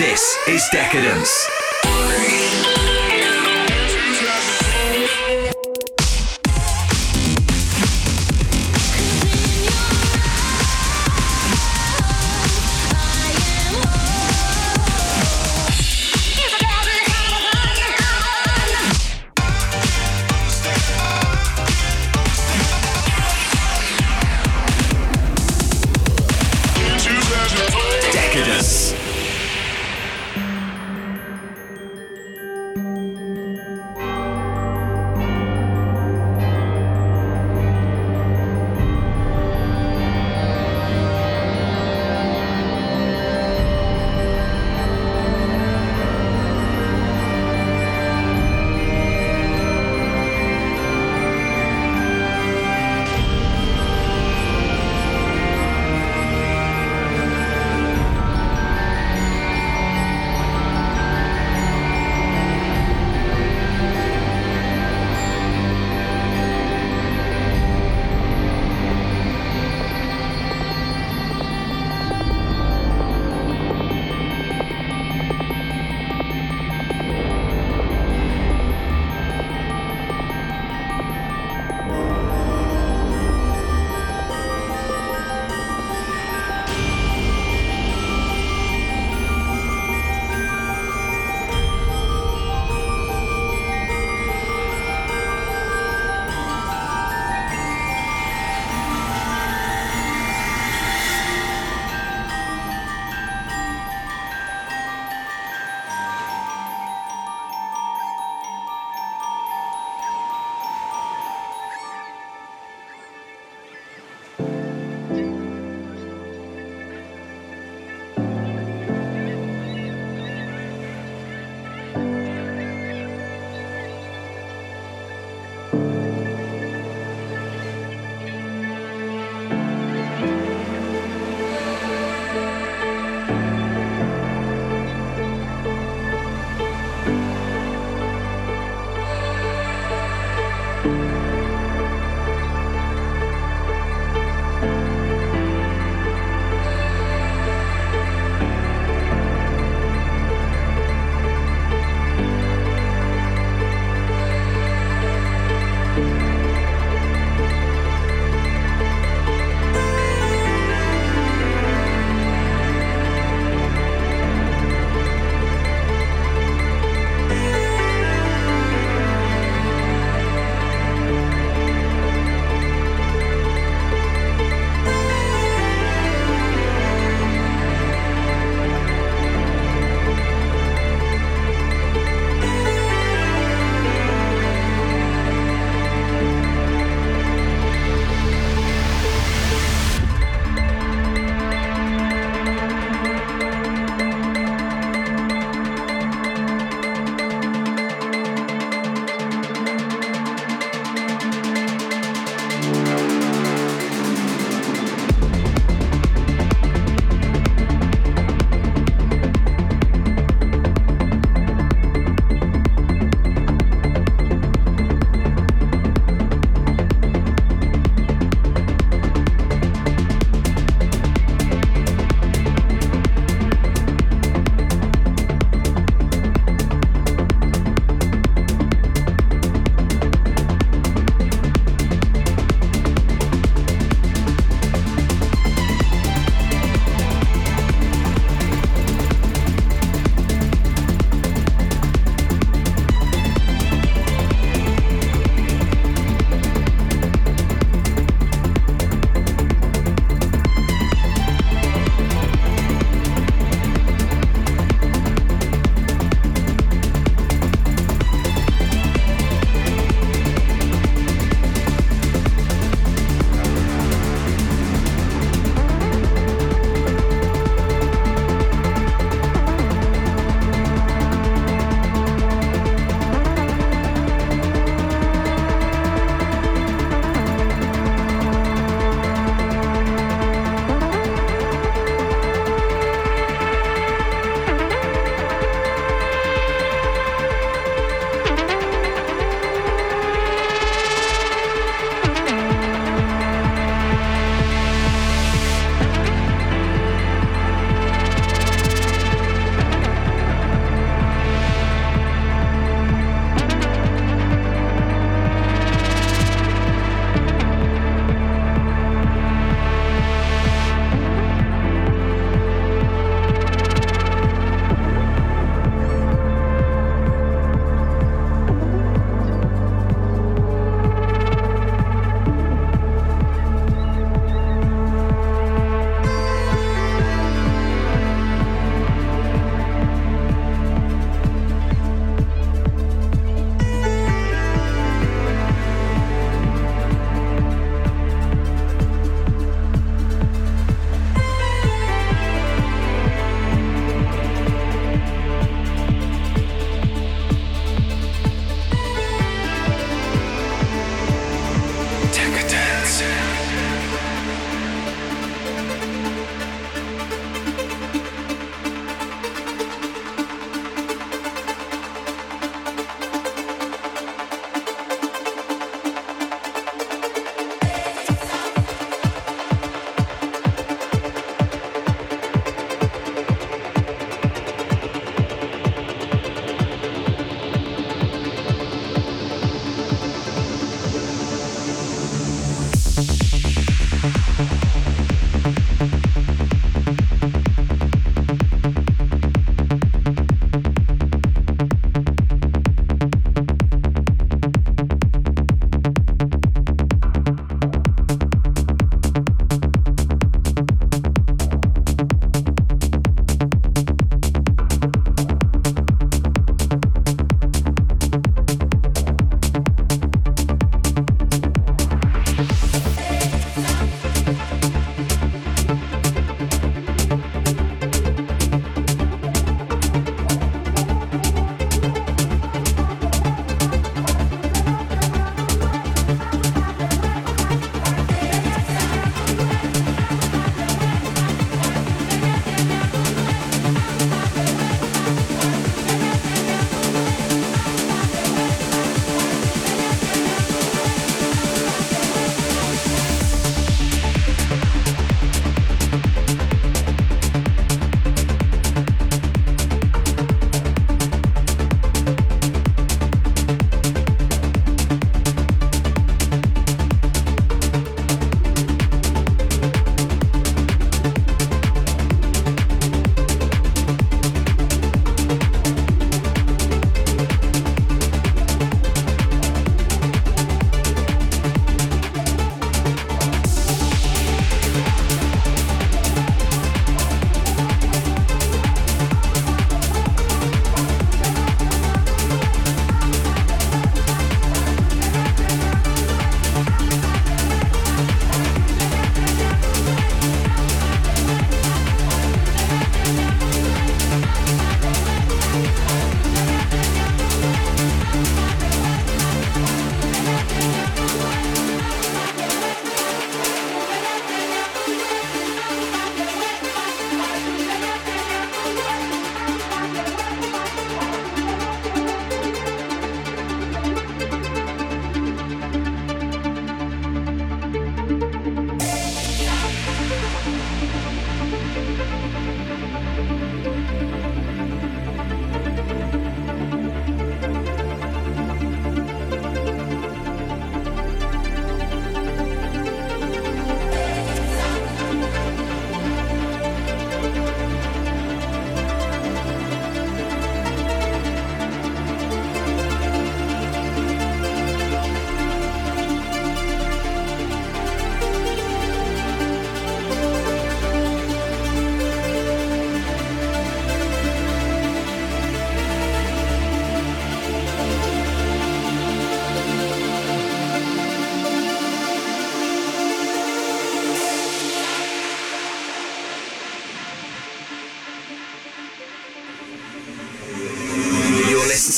This is Decadence.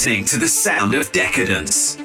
Listening to the sound of decadence.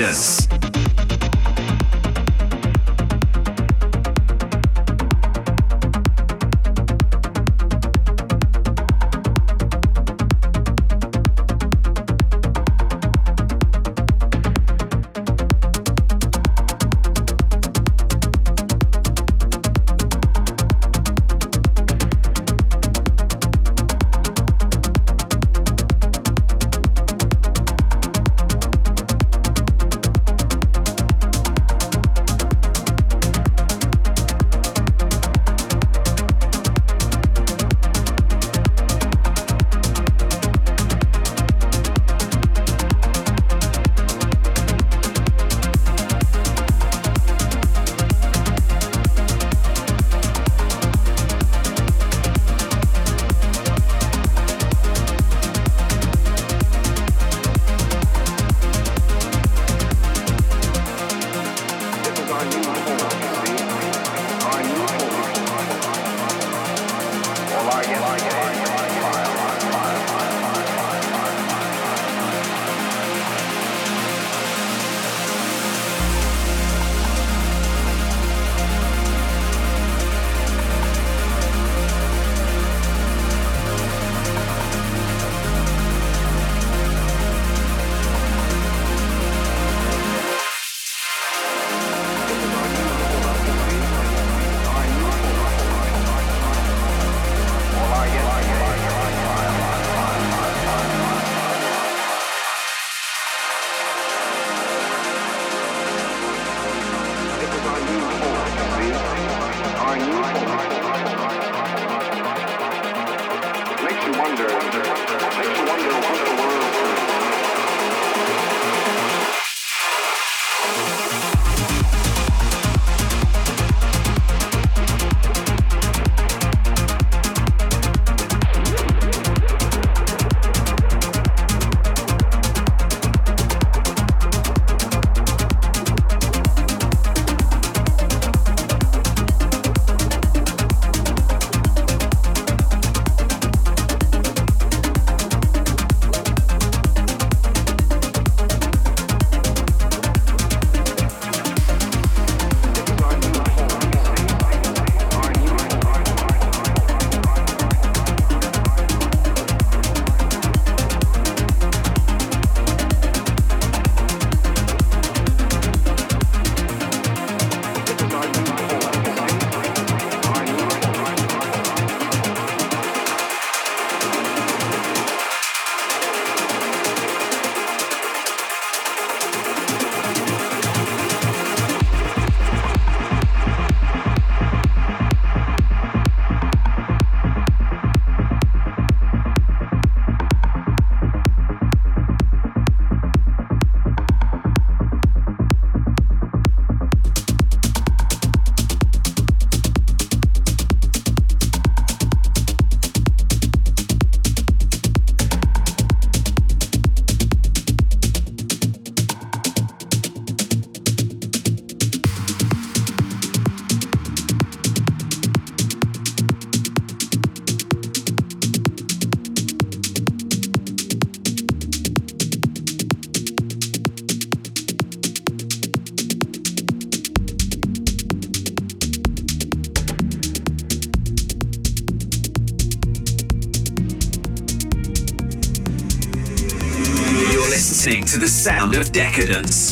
Decadence. Sound of decadence.